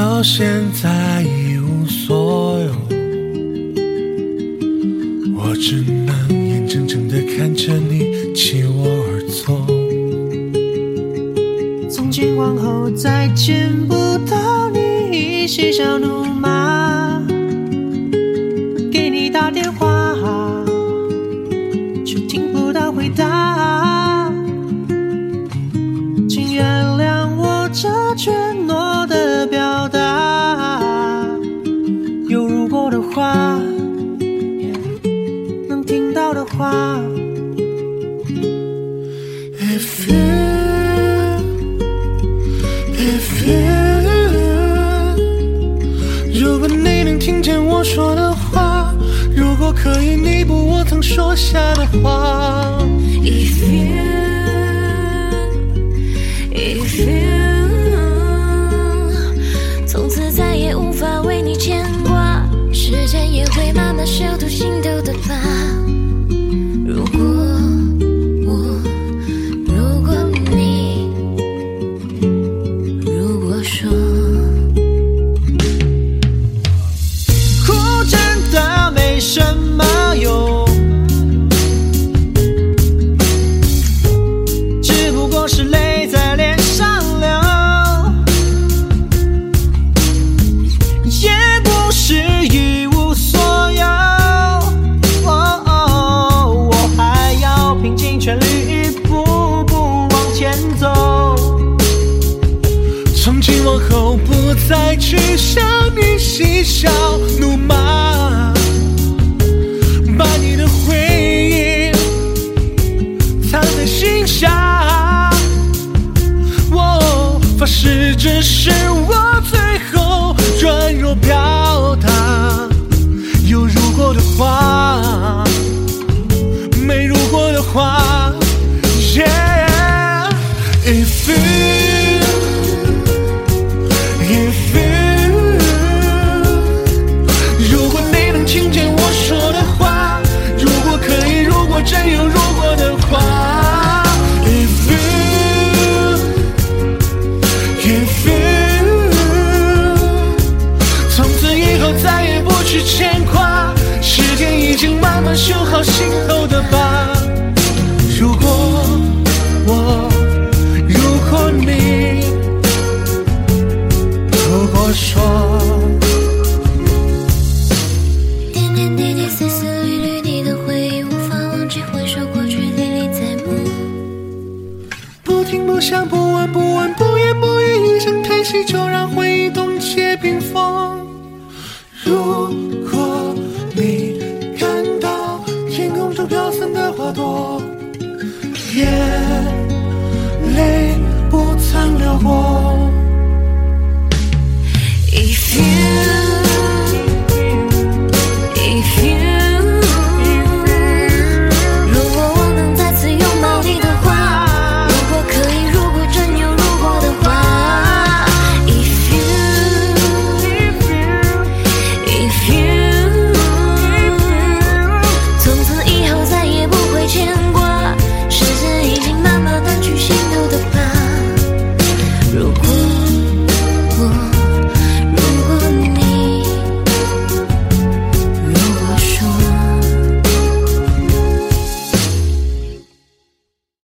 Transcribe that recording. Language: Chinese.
到现在一无所有，我只能眼睁睁地看着你弃我而走。从今往后再见不到你，嬉笑怒骂，If you, if you，如果你能听见我说的话，如果可以弥补我曾说下的话。If you, if you，从此再也无法为你牵挂，时间也会慢慢修图心头的疤。从今往后不再去向你嬉笑怒骂，把你的回忆修好心头的疤。如果我，如果你。如果说点点滴滴，丝丝缕缕，你的回忆无法忘记，回首过去，历历在目。不听不想不闻不问不言不语，一声叹息就让回忆冻结冰封。如果多，眼泪不曾流过。